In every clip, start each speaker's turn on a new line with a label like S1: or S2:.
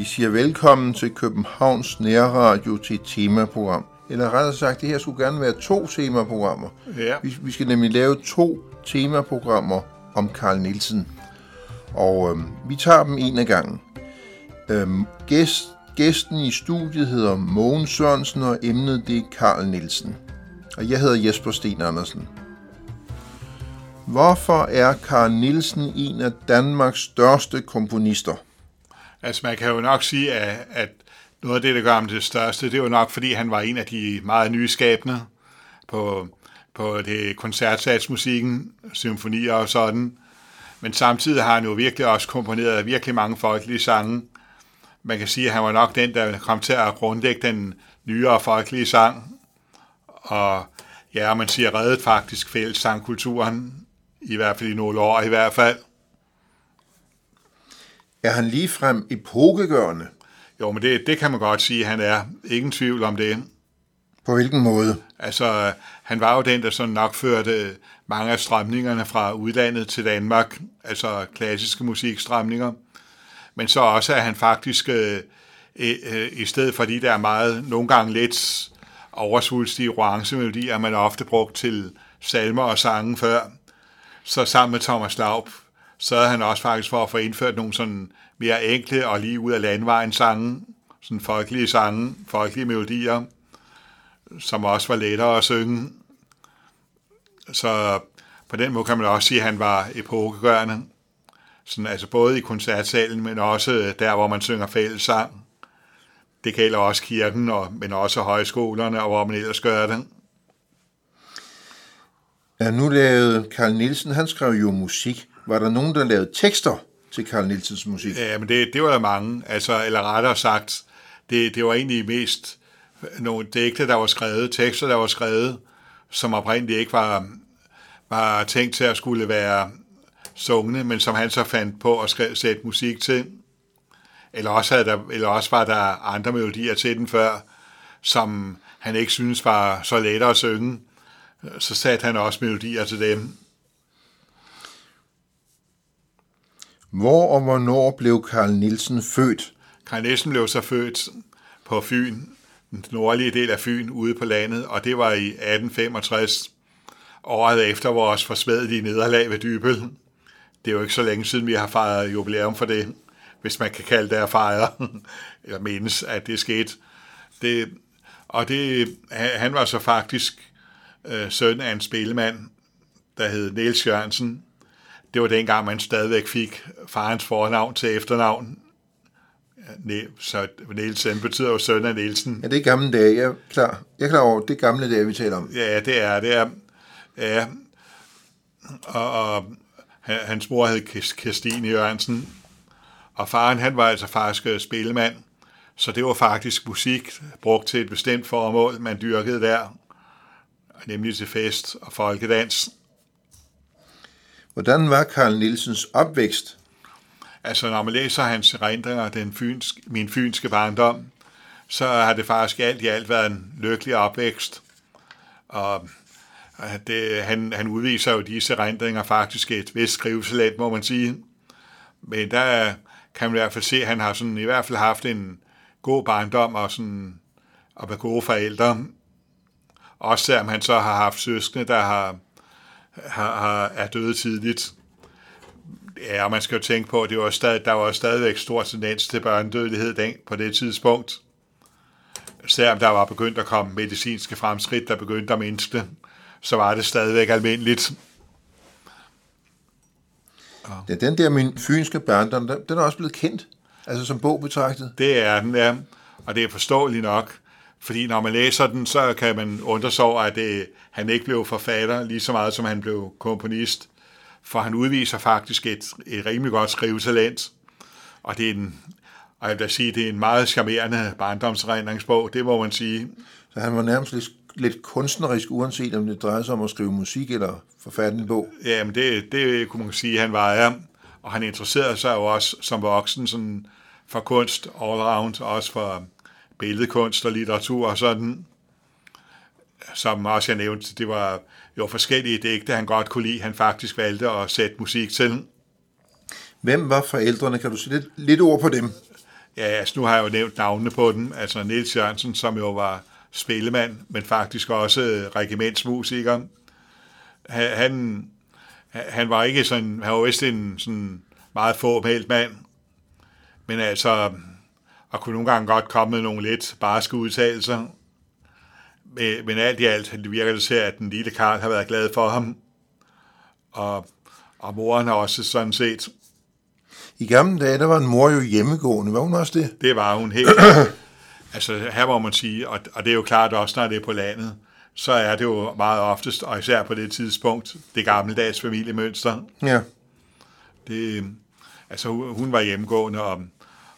S1: Vi siger velkommen til Københavns Nærradio til et temaprogram. Eller rettere sagt, det her skulle gerne være to temaprogrammer.
S2: Ja.
S1: Vi, vi skal nemlig lave to temaprogrammer om Karl Nielsen. Og øhm, vi tager dem en af gangen. Øhm, gæst, gæsten i studiet hedder Mogen Sørensen, og emnet det er Karl Nielsen. Og jeg hedder Jesper Sten Andersen. Hvorfor er Karl Nielsen en af Danmarks største komponister?
S2: Altså man kan jo nok sige, at, at noget af det, der gør ham det største, det var nok, fordi han var en af de meget nyskabende på, på det koncertsatsmusikken, symfonier og sådan. Men samtidig har han jo virkelig også komponeret virkelig mange folkelige sange. Man kan sige, at han var nok den, der kom til at grundlægge den nyere folkelige sang. Og ja, man siger reddet faktisk fællessangkulturen, i hvert fald i nogle år i hvert fald.
S1: Er han ligefrem epokegørende?
S2: Jo, men det, det kan man godt sige, han er. Ingen tvivl om det.
S1: På hvilken måde?
S2: Altså, han var jo den, der sådan nok førte mange af strømningerne fra udlandet til Danmark, altså klassiske musikstrømninger. Men så også, at han faktisk, øh, øh, øh, i stedet for de der meget, nogle gange lidt oversvulstige orange-melodier, man ofte brugt til salmer og sange før, så sammen med Thomas Laub, sørgede han også faktisk for at få indført nogle sådan mere enkle og lige ud af landvejen sange, sådan folkelige sange, folkelige melodier, som også var lettere at synge. Så på den måde kan man også sige, at han var epokegørende. Sådan, altså både i koncertsalen, men også der, hvor man synger fællessang. Det gælder også kirken, og, men også højskolerne, og hvor man ellers gør det.
S1: Ja, nu lavede Karl Nielsen, han skrev jo musik. Var der nogen, der lavede tekster til Karl Nielsens musik?
S2: Ja, men det, det var der mange. Altså, eller rettere sagt, det, det var egentlig mest nogle digte, der var skrevet, tekster, der var skrevet, som oprindeligt ikke var, var tænkt til at skulle være sungne, men som han så fandt på at skrive, sætte musik til. Eller også, havde der, eller også var der andre melodier til den før, som han ikke synes var så let at synge. Så satte han også melodier til dem.
S1: Hvor og hvornår blev Karl Nielsen født?
S2: Karl Nielsen blev så født på Fyn, den nordlige del af Fyn, ude på landet, og det var i 1865, året efter vores forsmedelige nederlag ved Dybel. Det er jo ikke så længe siden, vi har fejret jubilæum for det, hvis man kan kalde det at fejre, eller menes, at det skete. Det, og det, han var så faktisk øh, søn af en spillemand, der hed Niels Jørgensen. Det var dengang, man stadigvæk fik farens fornavn til efternavn. Så Nielsen betyder jo søn af Nielsen.
S1: Ja, det er gamle dage. Jeg er klar, jeg er klar over, det er gamle dage, vi taler om.
S2: Ja, det er det. Er, ja. Og, og hans mor hed Kirstine Jørgensen, og faren han var altså faktisk spillemand, så det var faktisk musik brugt til et bestemt formål, man dyrkede der, nemlig til fest og folkedans.
S1: Hvordan var Karl Nielsens opvækst?
S2: Altså, når man læser hans erindringer, den fynsk, min fynske barndom, så har det faktisk alt i alt været en lykkelig opvækst. Og det, øh, han, han udviser jo disse rendringer faktisk et vist skrivesalat, må man sige. Men der kan man i hvert fald se, at han har sådan, i hvert fald haft en god barndom og, sådan, og med gode forældre. Også selvom han så har haft søskende, der har, har, har, er døde tidligt. Ja, og man skal jo tænke på, at det var stadig, der var stadigvæk stor tendens til børnedødelighed den, på det tidspunkt. Selvom der var begyndt at komme medicinske fremskridt, der begyndte at mindske, så var det stadigvæk almindeligt.
S1: Ja, den der min fynske barndom, den er også blevet kendt, altså som bog betragtet.
S2: Det er den, ja. Og det er forståeligt nok, fordi når man læser den, så kan man undre sig over, at det, han ikke blev forfatter lige så meget, som han blev komponist. For han udviser faktisk et, et rimelig godt skrivetalent. Og det er en, og jeg vil sige, det er en meget charmerende barndomsregningsbog, det må man sige.
S1: Så han var nærmest lidt, lidt kunstnerisk, uanset om det drejer sig om at skrive musik eller forfatte en bog.
S2: Jamen, det, det kunne man sige, han var ja. Og han interesserede sig jo også som voksen sådan for kunst all around, også for billedkunst og litteratur og sådan. som også jeg nævnte, det var jo forskellige digte, han godt kunne lide, han faktisk valgte at sætte musik til.
S1: Hvem var forældrene? Kan du sige lidt, lidt ord på dem?
S2: Ja, altså nu har jeg jo nævnt navnene på dem. Altså Niels Jørgensen, som jo var spillemand, men faktisk også regimentsmusiker. Han, han var ikke sådan, han var vist en sådan meget formelt mand, men altså, og kunne nogle gange godt komme med nogle lidt barske udtalelser. Men, alt i alt det virker det til, at den lille Karl har været glad for ham. Og, og moren har også sådan set.
S1: I gamle dage, der var en mor jo hjemmegående. Var hun også det?
S2: Det var hun helt. Altså her må man sige, og, og det er jo klart også, når det er på landet, så er det jo meget oftest, og især på det tidspunkt, det gammeldags familiemønster.
S1: Ja.
S2: Det, altså hun var hjemmegående, og,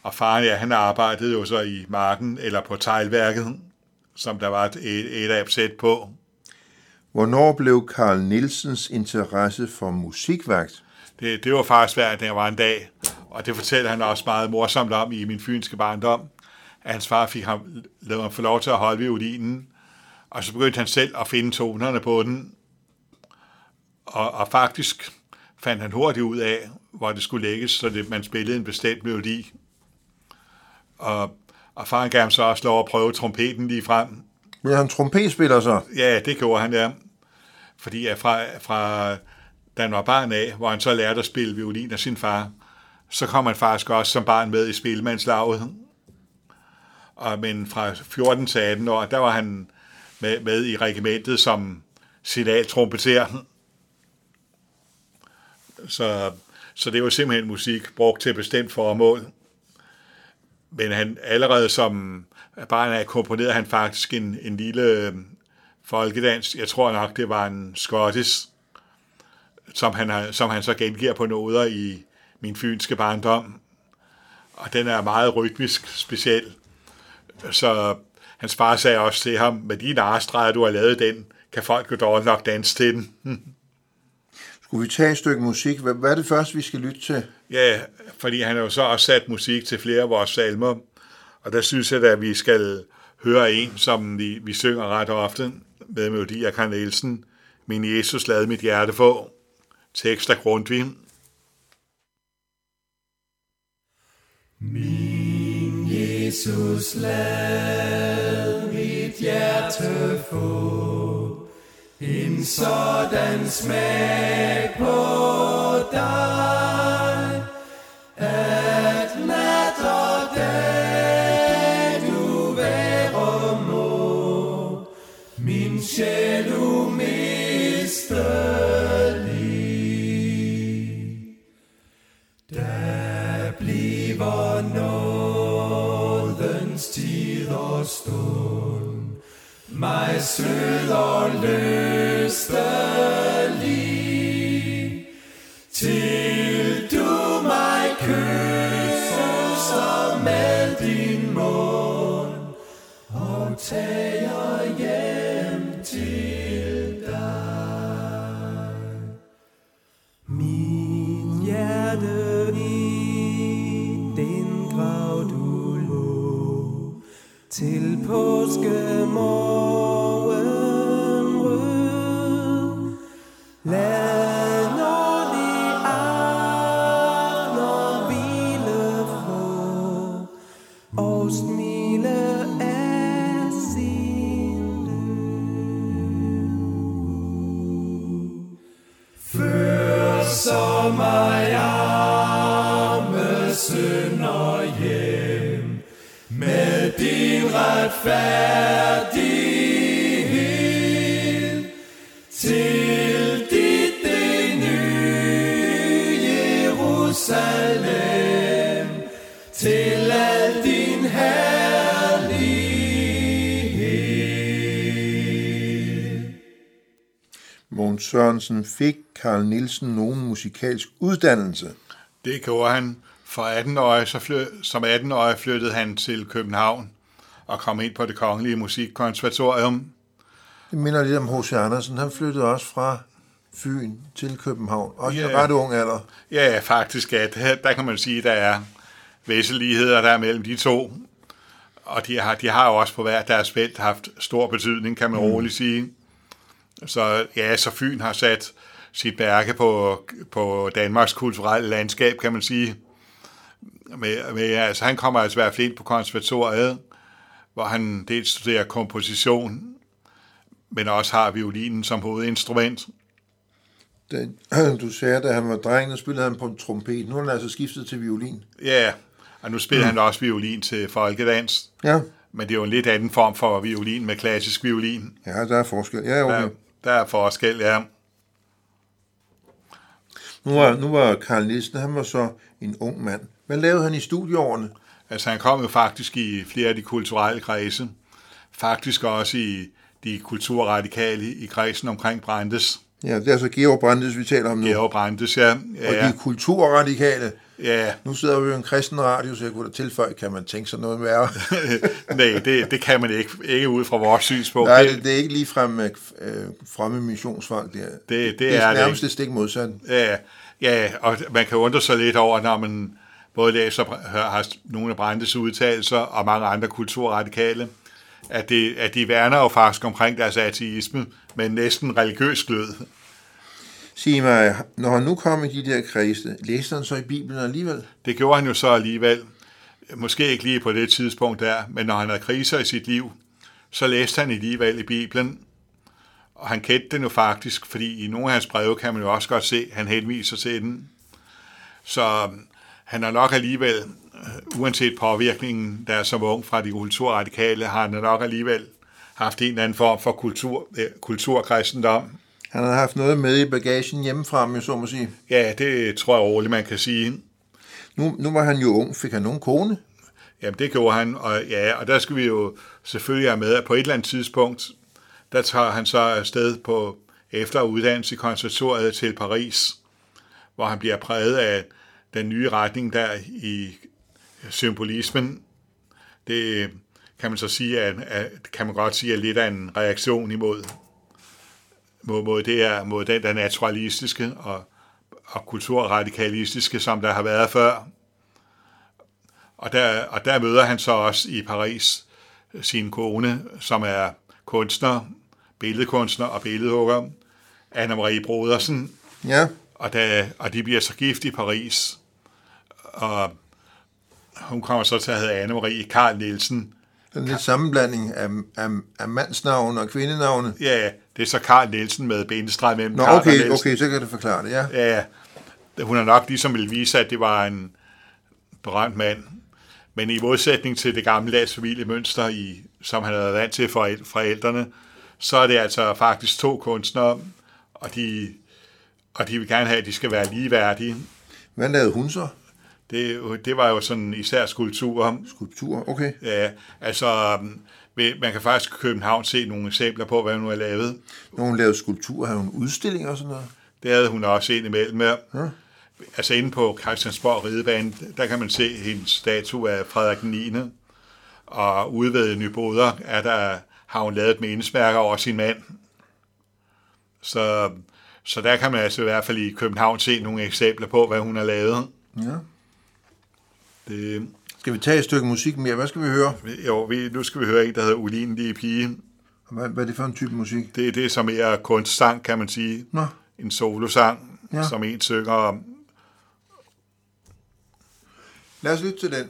S2: og faren, ja, han arbejdede jo så i marken, eller på teglværket, som der var et, et, absæt på.
S1: Hvornår blev Karl Nielsens interesse for musikvagt?
S2: Det, det var faktisk hver, der var en dag, og det fortæller han også meget morsomt om i min fynske barndom, at hans far fik ham, lavet ham få lov til at holde violinen, og så begyndte han selv at finde tonerne på den, og, og faktisk fandt han hurtigt ud af, hvor det skulle lægges, så det, man spillede en bestemt melodi. Og, og faren gav ham så også lov at prøve trompeten lige frem.
S1: Blev han trompetspiller så?
S2: Ja, det gjorde han, ja. Fordi ja, fra, fra da han var barn af, hvor han så lærte at spille violin af sin far, så kom han faktisk også som barn med i spillemandslaget. Og, men fra 14 til 18 år, der var han med, med i regimentet som signaltrompeter. Så, så det var simpelthen musik brugt til et bestemt formål. Men han allerede som barn af komponerede han faktisk en, en lille øhm, folkedans. Jeg tror nok, det var en skottis, som han, har, som han så gengiver på noder i min fynske barndom. Og den er meget rytmisk speciel. Så hans far sagde også til ham, med de narestreger, du har lavet den, kan folk jo dårligt nok danse til den.
S1: Skulle vi tage et stykke musik? Hvad er det første, vi skal lytte til?
S2: Ja, fordi han har jo så også sat musik til flere af vores salmer, og der synes jeg, at vi skal høre en, som vi, vi synger ret ofte med melodi af Karl Nielsen. Min Jesus lad mit hjerte få. Tekst af Grundtvig.
S3: Min Jesus lad mit hjerte få en sådan smag på dig, mig sød og lystelig, til du mig kysser med din mund, og tager hjem til dig. Min hjerte i den grav du lå, til påskemorgen.
S1: Sørensen fik Karl Nielsen nogen musikalsk uddannelse.
S2: Det gjorde han. For 18 år, så fly, som 18-årig flyttede han til København og kom ind på det kongelige musikkonservatorium.
S1: Det minder lidt om H.C. Andersen. Han flyttede også fra Fyn til København. Også
S2: Ja.
S1: ret ung alder.
S2: Ja, faktisk, at der, der kan man sige, at der er visse ligheder der er mellem de to. og de har, de har jo også på hver deres felt haft stor betydning, kan man mm. roligt sige. Så ja, så Fyn har sat sit mærke på, på Danmarks kulturelle landskab, kan man sige. Med, med, altså, han kommer altså i hvert fald ind på konservatoriet, hvor han dels studerer komposition, men også har violinen som hovedinstrument.
S1: Det, du sagde, da han var dreng, der spillede han på en trompet. Nu har han altså skiftet til violin.
S2: Ja, og nu spiller mm. han også violin til folkedans.
S1: Ja.
S2: Men det er jo en lidt anden form for violin med klassisk violin.
S1: Ja, der er forskel. Ja, okay.
S2: Der, der er forskel, ja.
S1: Nu var, nu var Karl Nielsen, han var så en ung mand. Hvad lavede han i studieårene?
S2: Altså, han kom jo faktisk i flere af de kulturelle kredse. Faktisk også i de kulturradikale i kredsen omkring Brandes.
S1: Ja, det er altså Georg Brandes, vi taler om nu.
S2: Georg Brandes, ja. ja.
S1: Og de kulturradikale.
S2: Ja.
S1: Nu sidder vi jo i en kristen radio, så jeg kunne da tilføje, kan man tænke sig noget værre?
S2: Nej, det, det kan man ikke, ikke ud fra vores synspunkt.
S1: Nej, det, det er ikke lige frem øh, fremme missionsfolk. Det, er,
S2: det, det,
S1: det er,
S2: er
S1: nærmest
S2: det.
S1: det stik modsat.
S2: Ja, ja, og man kan undre sig lidt over, når man både læser har nogle af Brandes udtalelser og mange andre kulturradikale, at, det, at de værner jo faktisk omkring deres ateisme med næsten religiøs glød.
S1: Sig mig, når han nu kom i de der kredse, læste han så i Bibelen alligevel?
S2: Det gjorde han jo så alligevel. Måske ikke lige på det tidspunkt der, men når han havde kriser i sit liv, så læste han alligevel i Bibelen. Og han kendte den jo faktisk, fordi i nogle af hans breve kan man jo også godt se, at han henviser til den. Så øhm, han har nok alligevel, øh, uanset påvirkningen, der er som ung fra de kulturradikale, har han nok alligevel haft en eller anden form for kultur, øh, kulturkristendom.
S1: Han har haft noget med i bagagen hjemmefra, om jeg så må sige.
S2: Ja, det tror jeg roligt, man kan sige.
S1: Nu, nu var han jo ung. Fik han nogen kone?
S2: Jamen, det gjorde han, og, ja, og der skal vi jo selvfølgelig have med, at på et eller andet tidspunkt, der tager han så afsted på efteruddannelse i konservatoriet til Paris, hvor han bliver præget af den nye retning der i symbolismen. Det kan man så sige, at, at kan man godt sige, er lidt af en reaktion imod mod, mod, det er, mod den der naturalistiske og, og kulturradikalistiske, som der har været før. Og der, og der møder han så også i Paris sin kone, som er kunstner, billedkunstner og billedhugger, Anne-Marie Brodersen.
S1: Ja.
S2: Og, der, og de bliver så gift i Paris. Og hun kommer så til at hedde Anne-Marie Karl Nielsen.
S1: Den lidt sammenblanding af, af, af mandsnavne og kvindenavne.
S2: Ja, det er så Karl Nielsen med benestreg mellem
S1: Nå,
S2: Karl
S1: okay,
S2: Nielsen.
S1: okay, så kan det forklare det, ja.
S2: Ja, hun har nok ligesom ville vise, at det var en berømt mand. Men i modsætning til det gamle dags familiemønster, i, som han havde vant til fra forældrene, så er det altså faktisk to kunstnere, og de, og de vil gerne have, at de skal være ligeværdige.
S1: Hvad lavede hun så?
S2: Det, det var jo sådan især skulpturer.
S1: Skulpturer, okay.
S2: Ja, altså man kan faktisk i København se nogle eksempler på, hvad hun har lavet.
S1: Når hun lavede skulpturer, havde hun udstillinger og sådan noget?
S2: Det havde hun også ind imellem. Ja. Altså inde på Christiansborg Ridebane, der kan man se hendes statue af Frederik 9. Og ude ved Nyboder er der, har hun lavet et mindesmærke over sin mand. Så, så der kan man altså i hvert fald i København se nogle eksempler på, hvad hun har lavet.
S1: Ja.
S2: Det,
S1: skal vi tage et stykke musik mere? Hvad skal vi høre?
S2: Jo, vi, nu skal vi høre en, der hedder Ulindige Pige.
S1: Hvad, hvad er det for en type musik?
S2: Det er det, som er kunstsang, kan man sige.
S1: Nå.
S2: En solosang, ja. som en synger om.
S1: Lad os lytte til den.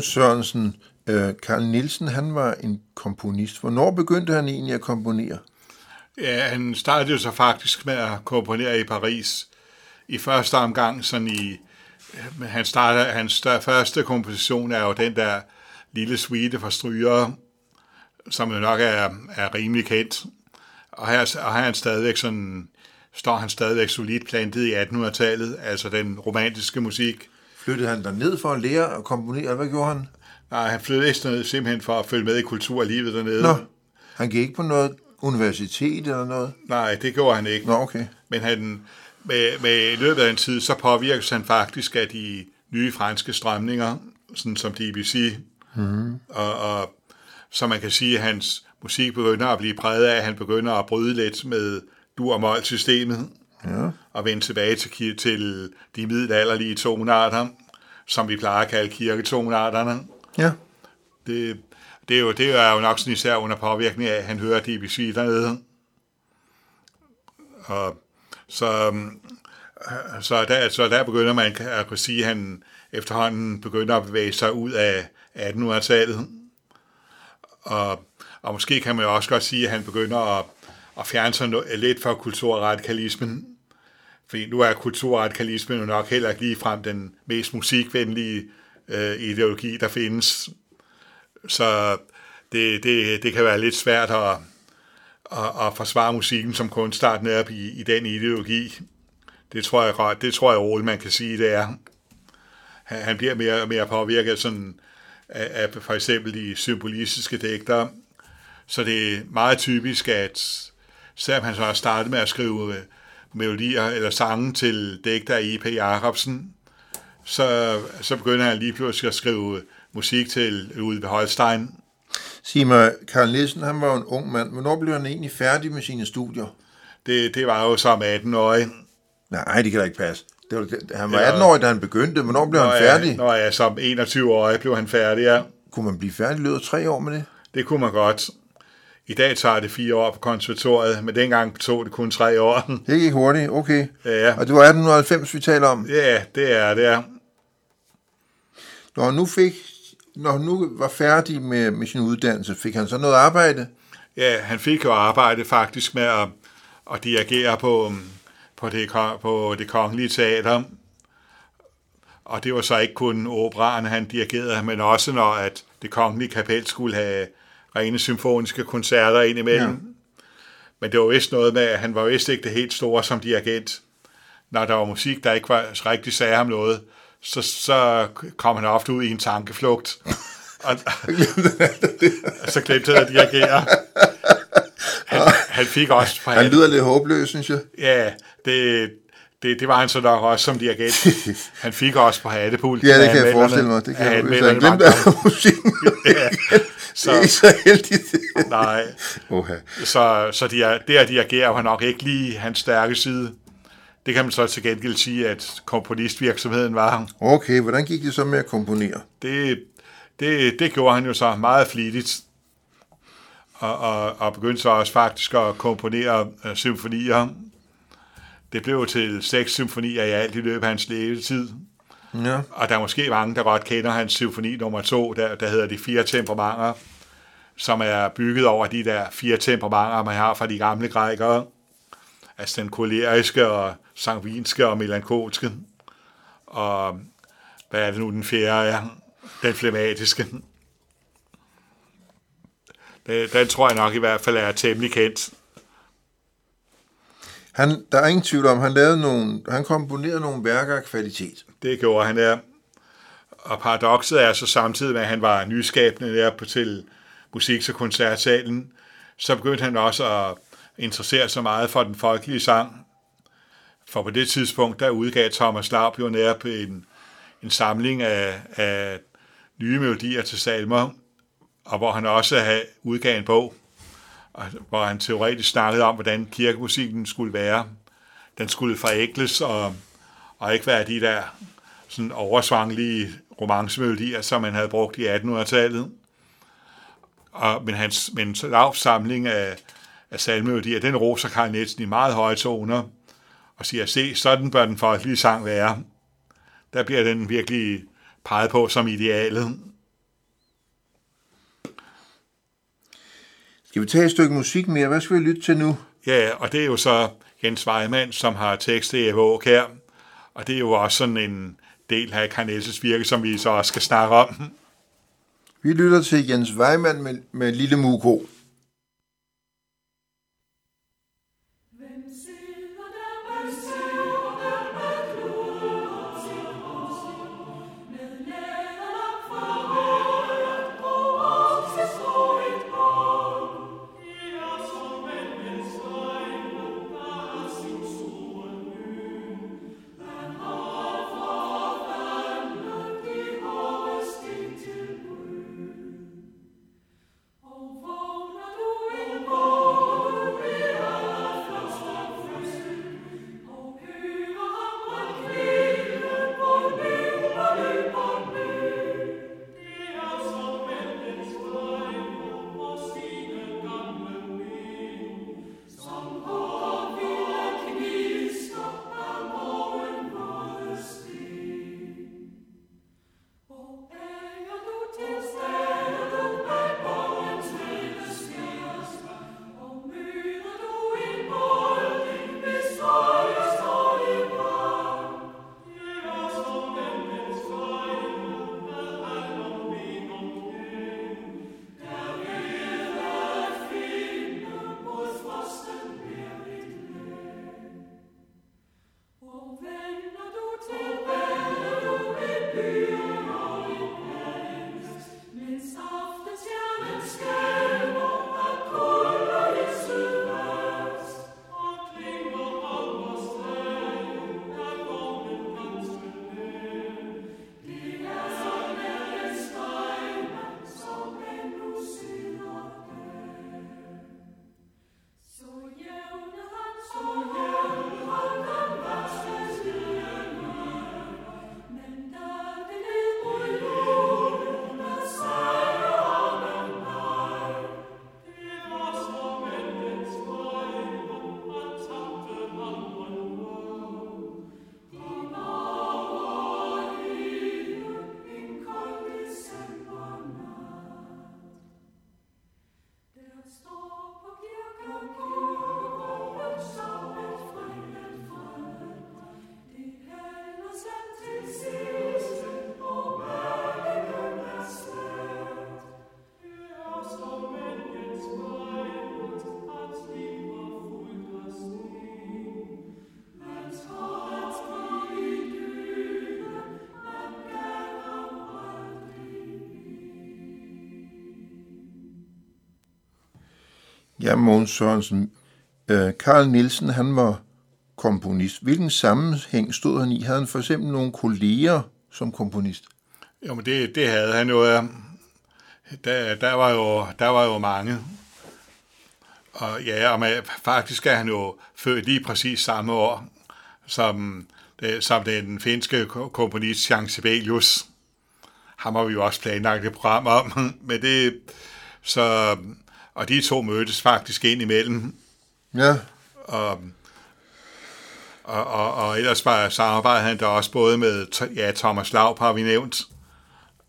S1: Mogens Sørensen, øh, Karl Nielsen, han var en komponist. Hvornår begyndte han egentlig at komponere?
S2: Ja, han startede jo så faktisk med at komponere i Paris. I første omgang, sådan i... øh, Han startede, hans første komposition er jo den der lille suite for stryger, som jo nok er, er rimelig kendt. Og her, og her er han stadigvæk sådan, står han stadigvæk solidt plantet i 1800-tallet, altså den romantiske musik.
S1: Flyttede han der ned for at lære at komponere? Hvad gjorde han?
S2: Nej, han flyttede ned simpelthen for at følge med i kulturlivet dernede.
S1: Nå, han gik ikke på noget universitet eller noget?
S2: Nej, det gjorde han ikke.
S1: Nå, okay.
S2: Men han, med, med i løbet af en tid, så påvirkes han faktisk af de nye franske strømninger, sådan som DBC. Mm. Og, og så man kan sige, at hans musik begynder at blive præget af, at han begynder at bryde lidt med dur- og mål-systemet.
S1: Ja.
S2: Og vende tilbage til, til de middelalderlige tonarter, som vi plejer at kalde kirketonarterne.
S1: Ja.
S2: Det, det, er jo, det er jo nok sådan især under påvirkning af, at han hører DBC dernede. Og så, øhm, så, der, så der begynder man at kunne sige, at han efterhånden begynder at bevæge sig ud af 1800-tallet. Og, og måske kan man jo også godt sige, at han begynder at, at fjerne sig lidt fra kulturradikalismen fordi nu er kulturradikalismen jo nok heller ikke ligefrem den mest musikvenlige øh, ideologi, der findes. Så det, det, det kan være lidt svært at, at, at forsvare musikken som kunstart netop i, i den ideologi. Det tror jeg, det tror jeg roligt, man kan sige, det er. Han, han bliver mere og mere påvirket sådan af, af for eksempel de symbolistiske digter. Så det er meget typisk, at selvom han så har startet med at skrive øh, melodier eller sange til digter E.P. Jacobsen, så, så begynder han lige pludselig at skrive musik til Ludvig Holstein.
S1: Sig mig, Karl Nielsen, han var en ung mand. Hvornår blev han egentlig færdig med sine studier?
S2: Det, det var jo som 18-årig.
S1: Nej, det kan da ikke passe. Det var, det, han var 18-årig, da han begyndte. Hvornår blev han færdig?
S2: Når jeg som 21-årig blev han færdig, ja.
S1: Kunne man blive færdig i løbet af tre år med det?
S2: Det kunne man godt. I dag tager det fire år på konservatoriet, men dengang tog det kun tre år.
S1: Det gik hurtigt, okay.
S2: Ja.
S1: Og det var 1890, vi taler om.
S2: Ja, det er det. Er.
S1: Når han nu fik, når han nu var færdig med, med sin uddannelse, fik han så noget arbejde?
S2: Ja, han fik jo arbejde faktisk med at, at dirigere på, på, det, på det kongelige teater. Og det var så ikke kun operaen, han dirigerede, men også når at det kongelige kapel skulle have rene symfoniske koncerter indimellem. Ja. Men det var vist noget med, at han var vist ikke det helt store som dirigent. Når der var musik, der ikke var rigtig sagde ham noget, så, så kom han ofte ud i en tankeflugt. og, så glemte han at dirigere. Han, han fik også...
S1: På han lyder lidt håbløs, synes jeg.
S2: Ja, det, det, det var han så nok også som dirigent. Han fik også på hattepult.
S1: Ja, det kan jeg forestille mig. Det kan jeg, hvis han glemte musikken. ja. Så, det er ikke så heldigt.
S2: nej.
S1: Oha.
S2: Så, så de er, det at dirigere var nok ikke lige hans stærke side. Det kan man så til gengæld sige, at komponistvirksomheden var.
S1: Okay, hvordan gik det så med at komponere?
S2: Det, det, det gjorde han jo så meget flittigt. Og, og, og begyndte så også faktisk at komponere uh, symfonier. Det blev til seks symfonier i alt i løbet af hans levetid.
S1: Ja.
S2: Og der er måske mange, der godt kender hans symfoni nummer to, der, der hedder De Fire Temperamenter, som er bygget over de der fire temperamenter, man har fra de gamle grækere. Altså den koleriske og sangvinske og melankolske. Og hvad er det nu, den fjerde er? Den flematiske. Den, den tror jeg nok i hvert fald er temmelig kendt.
S1: Han, der er ingen tvivl om, han lavede nogle, han komponerede nogle værker af kvalitet.
S2: Det gjorde han der. Og paradokset er så samtidig med, at han var nyskabende der på til musik- og koncertsalen, så begyndte han også at interessere sig meget for den folkelige sang. For på det tidspunkt, der udgav Thomas Laub jo nærmest en, en samling af, af nye melodier til salmer, og hvor han også havde udgav en bog, Altså, hvor han teoretisk snakkede om, hvordan kirkemusikken skulle være. Den skulle forækles og, og ikke være de der sådan oversvanglige romancemelodier, som man havde brugt i 1800-tallet. Og, men hans men lav samling af, af salmemelodier, den roser Karl Nielsen i meget høje toner, og siger, se, sådan bør den folkelige sang være. Der bliver den virkelig peget på som idealet.
S1: Skal vi tage et stykke musik mere? Hvad skal vi lytte til nu?
S2: Ja, og det er jo så Jens Weimann, som har tekstet Evo her. Og det er jo også sådan en del af Karnelses virke, som vi så også skal snakke om.
S1: Vi lytter til Jens Weimann med, med Lille Muko. Ja, Mogens Sørensen. Øh, Karl Nielsen, han var komponist. Hvilken sammenhæng stod han i? Havde han for eksempel nogle kolleger som komponist?
S2: Jo, men det, det havde han jo. Der, der, var jo, der var jo mange. Og ja, og man, faktisk er han jo født lige præcis samme år, som, øh, som den finske komponist Jean Sibelius. Ham har vi jo også planlagt et program om. Men det, så, og de to mødtes faktisk ind imellem.
S1: Ja.
S2: Og, og, og, og ellers var samarbejdet han der også både med ja, Thomas Laub, har vi nævnt,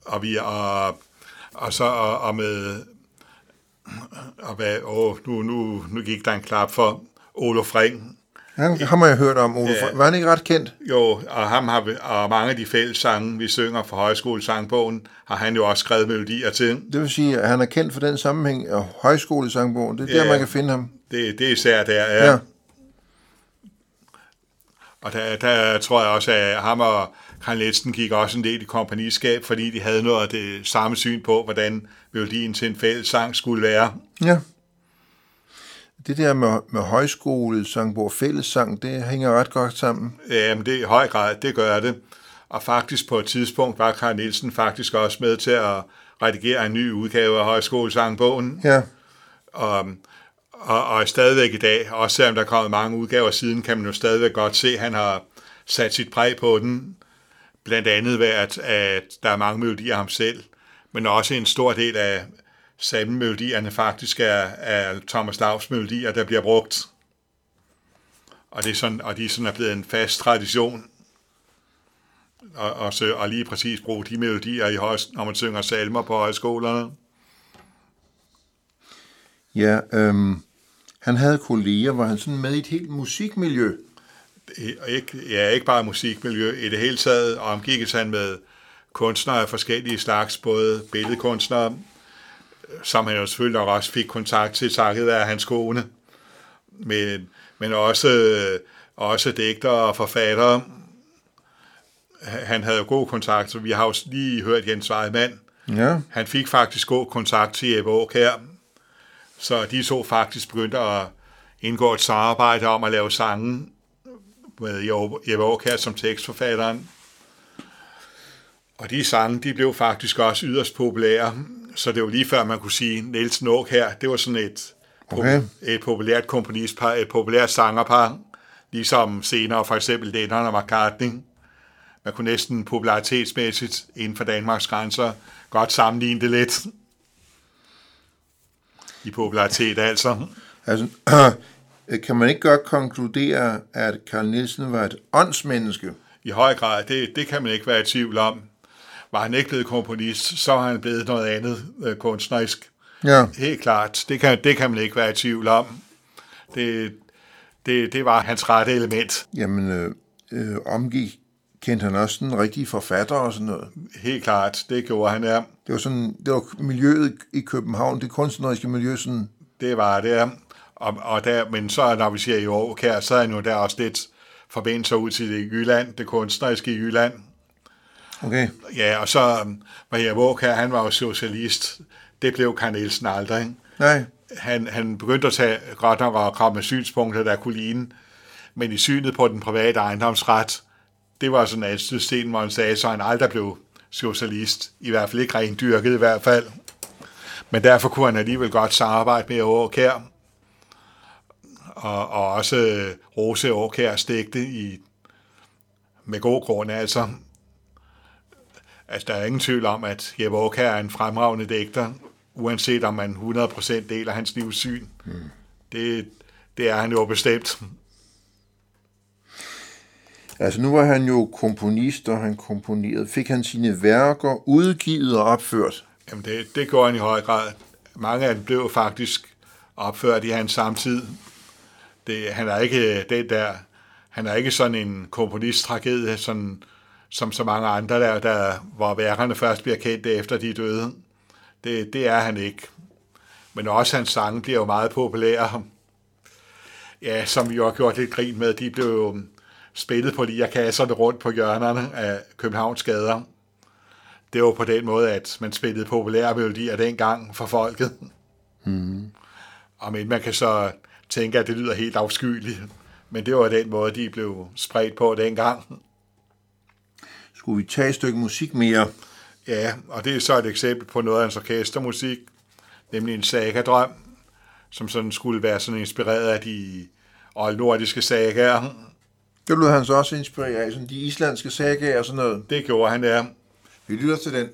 S2: og, vi, og, og så og, og med og hvad, åh, nu, nu, nu gik der en klap for Olof Ring.
S1: Han, ham har jeg hørt om, Olof ja. Var han ikke ret kendt?
S2: Jo, og, ham har, vi, og mange af de fælles sange, vi synger for højskolesangbogen, har han jo også skrevet melodier til.
S1: Det vil sige, at han er kendt for den sammenhæng af højskolesangbogen. Det er ja, der, man kan finde ham.
S2: Det, det er især der, ja. ja. Og der, der tror jeg også, at ham og Karl Nielsen gik også en del i kompagniskab, fordi de havde noget af det samme syn på, hvordan melodien til en fælles sang skulle være.
S1: Ja. Det der med, med højskole, sangbog, fællessang, det hænger ret godt sammen.
S2: Ja, men det i høj grad, det gør det. Og faktisk på et tidspunkt var Karl Nielsen faktisk også med til at redigere en ny udgave af højskolesangbogen.
S1: Ja.
S2: Og, og, og stadigvæk i dag, også selvom der er kommet mange udgaver siden, kan man jo stadigvæk godt se, at han har sat sit præg på den. Blandt andet ved, at, at der er mange melodier af ham selv, men også en stor del af salmemelodierne faktisk er, er Thomas Laubs melodier, der bliver brugt. Og, det er sådan, og de sådan er blevet en fast tradition. Og, og, så, og lige præcis bruge de melodier, i høj, når man synger salmer på højskolerne.
S1: Ja, øhm, han havde kolleger, var han sådan med i et helt musikmiljø?
S2: Ikke, ja, ikke bare musikmiljø. I det hele taget omgikkes han med kunstnere af forskellige slags, både billedkunstnere, som han jo selvfølgelig nok også fik kontakt til, takket være hans kone, men, men også, også digtere og forfattere. Han havde jo god kontakt, så vi har jo lige hørt Jens Weidmann.
S1: Ja.
S2: Han fik faktisk god kontakt til Jeppe her, så de to faktisk begyndte at indgå et samarbejde om at lave sange med Jeppe Aukær som tekstforfatteren. Og de sange, de blev faktisk også yderst populære, så det var lige før man kunne sige, Nielsen Åk her, det var sådan et, okay. et populært komponistpar, et populært sangerpar, ligesom senere for eksempel Lennon og McCartney. Man kunne næsten popularitetsmæssigt inden for Danmarks grænser godt sammenligne det lidt. I popularitet altså.
S1: Altså, kan man ikke godt konkludere, at Carl Nielsen var et åndsmenneske?
S2: I høj grad, det, det kan man ikke være i tvivl om. Var han ikke blevet komponist, så var han blevet noget andet øh, kunstnerisk.
S1: Ja.
S2: Helt klart. Det kan, det kan man ikke være i tvivl om. Det, det, det var hans rette element.
S1: Jamen, øh, øh, omgik kendte han også den rigtige forfatter og sådan noget.
S2: Helt klart, det gjorde han, ja.
S1: Det var sådan, det var miljøet i København, det kunstneriske miljø, sådan...
S2: Det var det, ja. Og, og der, men så, når vi siger i år, her, så er nu der også lidt forbindelser ud til det Jylland, det kunstneriske i Jylland.
S1: Okay.
S2: Ja, og så um, Maria Våg her, han var jo socialist. Det blev Karl Nielsen aldrig.
S1: Nej.
S2: Han, han begyndte at tage godt nok og komme med synspunkter, der kunne ligne. Men i synet på den private ejendomsret, det var sådan et system, hvor han sagde, så han aldrig blev socialist. I hvert fald ikke rent dyrket i hvert fald. Men derfor kunne han alligevel godt samarbejde med Åkær. Og, og også øh, Rose Åkær stigte i, med god grund. Altså, altså, der er ingen tvivl om, at Jeppe Åkær er en fremragende digter, uanset om man 100% deler hans livssyn. Mm. Det, det er han jo bestemt.
S1: Altså nu var han jo komponist, og han komponerede. Fik han sine værker udgivet og opført?
S2: Jamen det, det gjorde han i høj grad. Mange af dem blev faktisk opført i hans samtid. Det, han er ikke den der, han er ikke sådan en komponist-tragedie, sådan, som så mange andre der, der, hvor værkerne først bliver kendt efter de er døde. Det, det er han ikke. Men også hans sange bliver jo meget populære. Ja, som vi jo har gjort lidt grin med, de blev jo spillet på lierkasserne rundt på hjørnerne af Københavns gader. Det var på den måde, at man spillede populære melodier dengang for folket. Mm. Og men man kan så tænke, at det lyder helt afskyeligt. Men det var den måde, de blev spredt på dengang.
S1: Skulle vi tage et stykke musik mere?
S2: Ja, og det er så et eksempel på noget af hans orkestermusik, nemlig en sagadrøm, som sådan skulle være sådan inspireret af de oldnordiske sagaer.
S1: Det lød han så også inspireret af, sådan de islandske sagaer og sådan noget.
S2: Det gjorde han, ja.
S1: Vi lytter til den.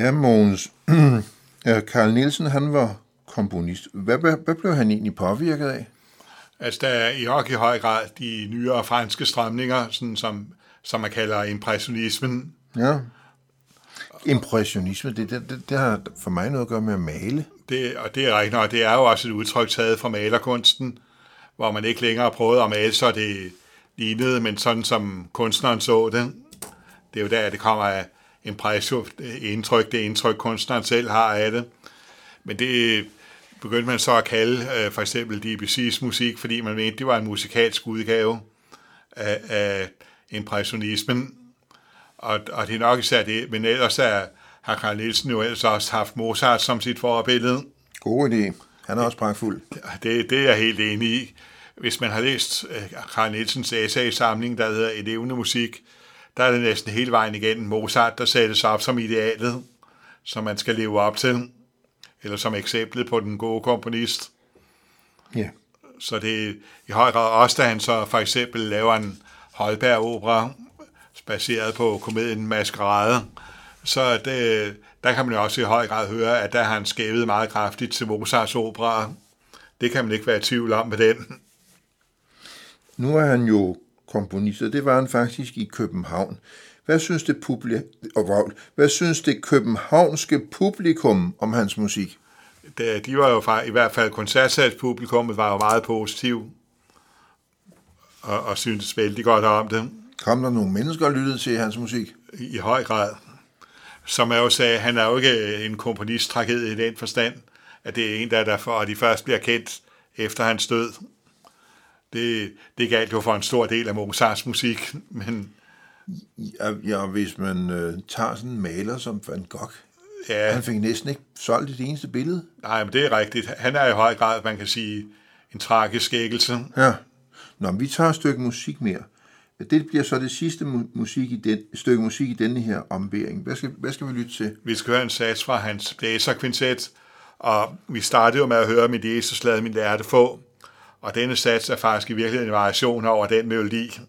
S1: Ja, Mogens. Ja, Carl Nielsen, han var komponist. Hvad, hvad, hvad blev han egentlig påvirket af?
S2: Altså, der er i også i høj grad de nyere franske strømninger, sådan som, som man kalder impressionismen.
S1: Ja. Impressionisme, det, det, det, det har for mig noget at gøre med at male.
S2: Det, og det er rigtigt nok. Det er jo også et udtryk taget fra malerkunsten, hvor man ikke længere prøvede at male, så det lignede, men sådan som kunstneren så det. Det er jo der, det kommer af impression, indtryk, det indtryk, kunstneren selv har af det. Men det begyndte man så at kalde øh, for eksempel Debussy's musik, fordi man mente, det var en musikalsk udgave af, af impressionismen. Og, og det er nok især det, men ellers er, har Carl Nielsen jo ellers også haft Mozart som sit forbillede.
S1: God idé. Han er også pragtfuld.
S2: Det, det er jeg helt enig i. Hvis man har læst øh, Carl Nielsens essay-samling, der hedder Et evne musik, der er det næsten hele vejen igennem Mozart, der sættes op som idealet, som man skal leve op til, eller som eksemplet på den gode komponist.
S1: Ja.
S2: Så det er i høj grad også, da han så for eksempel laver en Holberg-opera, baseret på komedien Maskerade, så det, der kan man jo også i høj grad høre, at der har han skævet meget kraftigt til Mozarts opera. Det kan man ikke være i tvivl om med den.
S1: Nu er han jo komponist, og det var han faktisk i København. Hvad synes det, publi- og hvad synes det københavnske publikum om hans musik?
S2: Det, de var jo fra, i hvert fald koncertsalspublikummet var jo meget positiv og, og syntes vældig godt om det.
S1: Kom der nogle mennesker og lyttede til hans musik?
S2: I, høj grad. Som jeg jo sagde, han er jo ikke en komponist i den forstand, at det er en, der derfor, at de først bliver kendt efter hans død. Det, det galt jo for en stor del af Mozarts musik, men...
S1: Ja, ja hvis man øh, tager sådan en maler som Van Gogh,
S2: Ja,
S1: han fik næsten ikke solgt et eneste billede.
S2: nej, men det er rigtigt. Han er i høj grad, man kan sige, en tragisk skækkelse.
S1: Ja. Nå, men vi tager et stykke musik mere. Det bliver så det sidste mu- musik i den, stykke musik i denne her ombæring. Hvad skal, hvad skal vi lytte til?
S2: Vi skal høre en sats fra hans blæserkvintet, og vi startede jo med at høre mit Jesus lade min lærte få, og denne sats er faktisk i virkeligheden en variation over den melodi.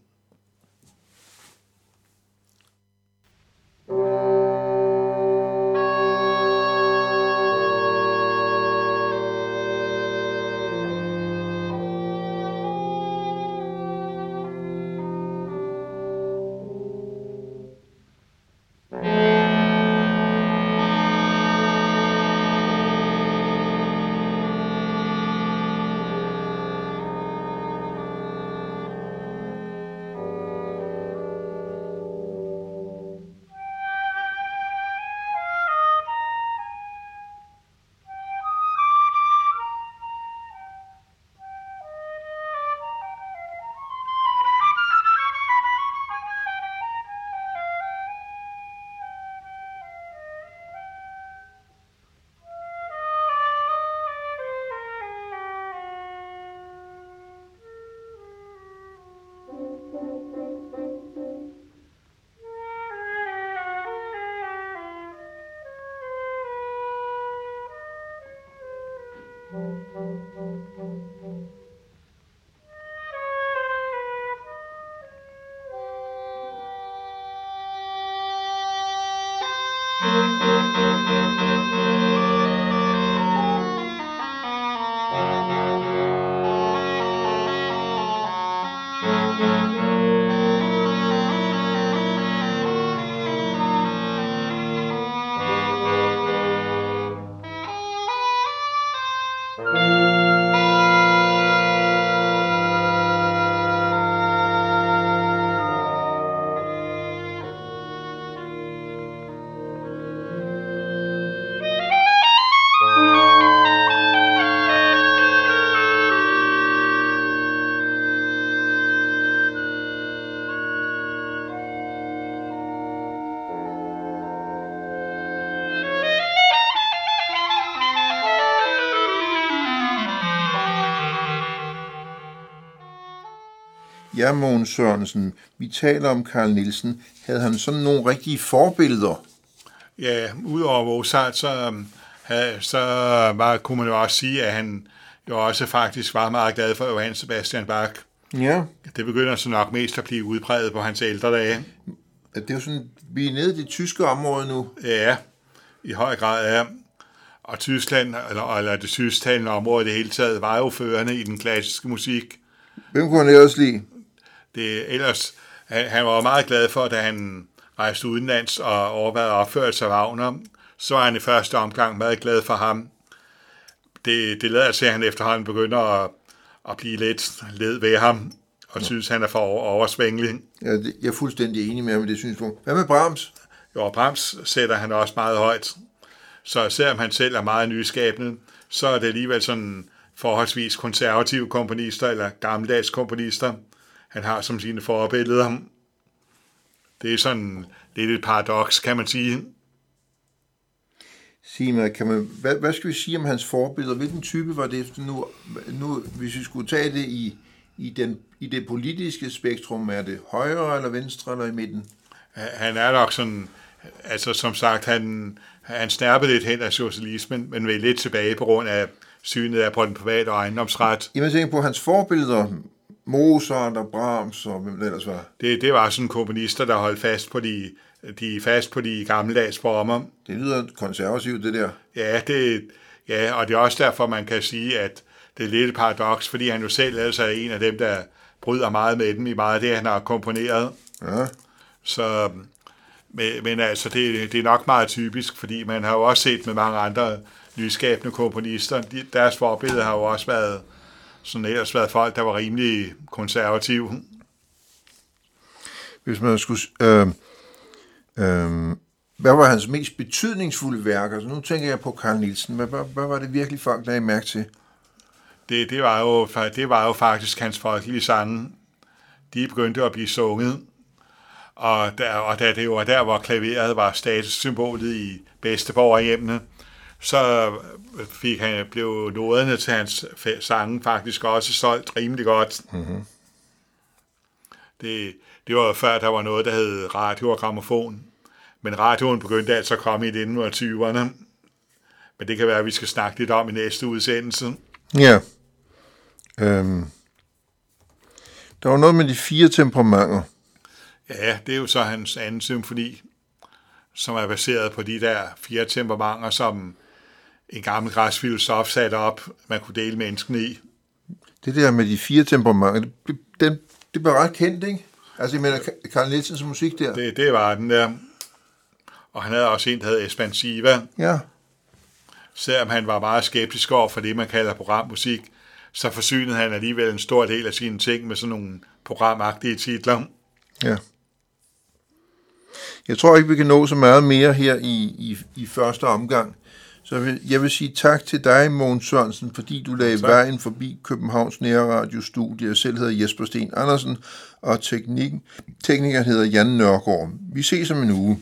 S1: Ja, Mogens Sørensen, vi taler om Carl Nielsen. Havde han sådan nogle rigtige forbilleder?
S2: Ja, udover Mozart, så, øhm, så var, kunne man jo også sige, at han jo også faktisk var meget glad for Johann Sebastian Bach.
S1: Ja,
S2: Det begynder så nok mest at blive udpræget på hans ældre dage.
S1: det er jo sådan, vi er nede i det tyske område nu.
S2: Ja, i høj grad er. Og Tyskland, eller, eller det tysktalende område i det hele taget, var jo førende i den klassiske musik.
S1: Hvem kunne han ellers lide?
S2: Det, ellers, han, han var meget glad for, da han rejste udenlands og overvejede opførelse af Wagner, så var han i første omgang meget glad for ham. Det, det lader til, at han efterhånden begynder at, at blive lidt led ved ham, og synes, han er for over, oversvingelig.
S1: Ja, det, jeg er fuldstændig enig med ham i det synspunkt. Hvad med Brahms?
S2: Jo, Brahms sætter han også meget højt. Så selvom han selv er meget nyskabende, så er det alligevel sådan forholdsvis konservative komponister eller gammeldags komponister, han har som sine forbilleder. Det er sådan lidt et paradoks, kan man sige.
S1: Sig mig, kan man, hvad, hvad skal vi sige om hans forbilleder? Hvilken type var det nu, nu hvis vi skulle tage det i, i, den, i det politiske spektrum, er det højre eller venstre eller i midten?
S2: Han er nok sådan, altså som sagt, han, han snærpede lidt hen af socialismen, men vil lidt tilbage på grund af synet af på den private ejendomsret.
S1: Jamen, jeg tænker på hans forbilleder, Mozart og Brahms og hvem det ellers var.
S2: Det, det var sådan komponister, der holdt fast på de, de fast på de gammeldags former.
S1: Det lyder konservativt, det der.
S2: Ja, det, ja, og det er også derfor, man kan sige, at det er lidt et paradoks, fordi han jo selv altså er en af dem, der bryder meget med dem i meget af det, han har komponeret.
S1: Ja.
S2: Så, men, men altså, det, det er nok meget typisk, fordi man har jo også set med mange andre nyskabende komponister, de, deres forbillede har jo også været sådan ellers været folk, der var rimelig konservative.
S1: Hvis man skulle... Øh, øh, hvad var hans mest betydningsfulde værker? Altså, nu tænker jeg på Carl Nielsen. Hvad, hvad, hvad var det virkelig folk, der I mærke til?
S2: Det, det, var jo, det var jo faktisk hans folkelige sange. De begyndte at blive sunget. Og, der, og da det var der, hvor klaveret var statussymbolet i bedsteborgerhjemmene, så fik han, blev noderne til hans sange faktisk også solgt rimelig godt.
S1: Mm-hmm.
S2: Det, det var før, der var noget, der hed radio og gramofon. Men radioen begyndte altså at komme i 1920'erne. Men det kan være, at vi skal snakke lidt om i næste udsendelse.
S1: Ja. Øhm. Der var noget med de fire temperamenter.
S2: Ja, det er jo så hans anden symfoni, som er baseret på de der fire temperamenter, som en gammel græsfilosof satte op, man kunne dele menneskene i.
S1: Det der med de fire temperamenter, det, det, det blev ret kendt, ikke? Altså, jeg mener, Carl Nielsens musik der.
S2: Det, det var den der. Og han havde også en, der hed Espansiva.
S1: Ja.
S2: Selvom han var meget skeptisk over for det, man kalder programmusik, så forsynede han alligevel en stor del af sine ting med sådan nogle programagtige titler.
S1: Ja. Jeg tror ikke, vi kan nå så meget mere her i, i, i første omgang. Så jeg vil, jeg vil sige tak til dig, Mogens Sørensen, fordi du lagde tak. vejen forbi Københavns Nærradiostudie. Jeg selv hedder Jesper Sten Andersen, og teknik, teknikeren hedder Jan Nørgaard. Vi ses om en uge.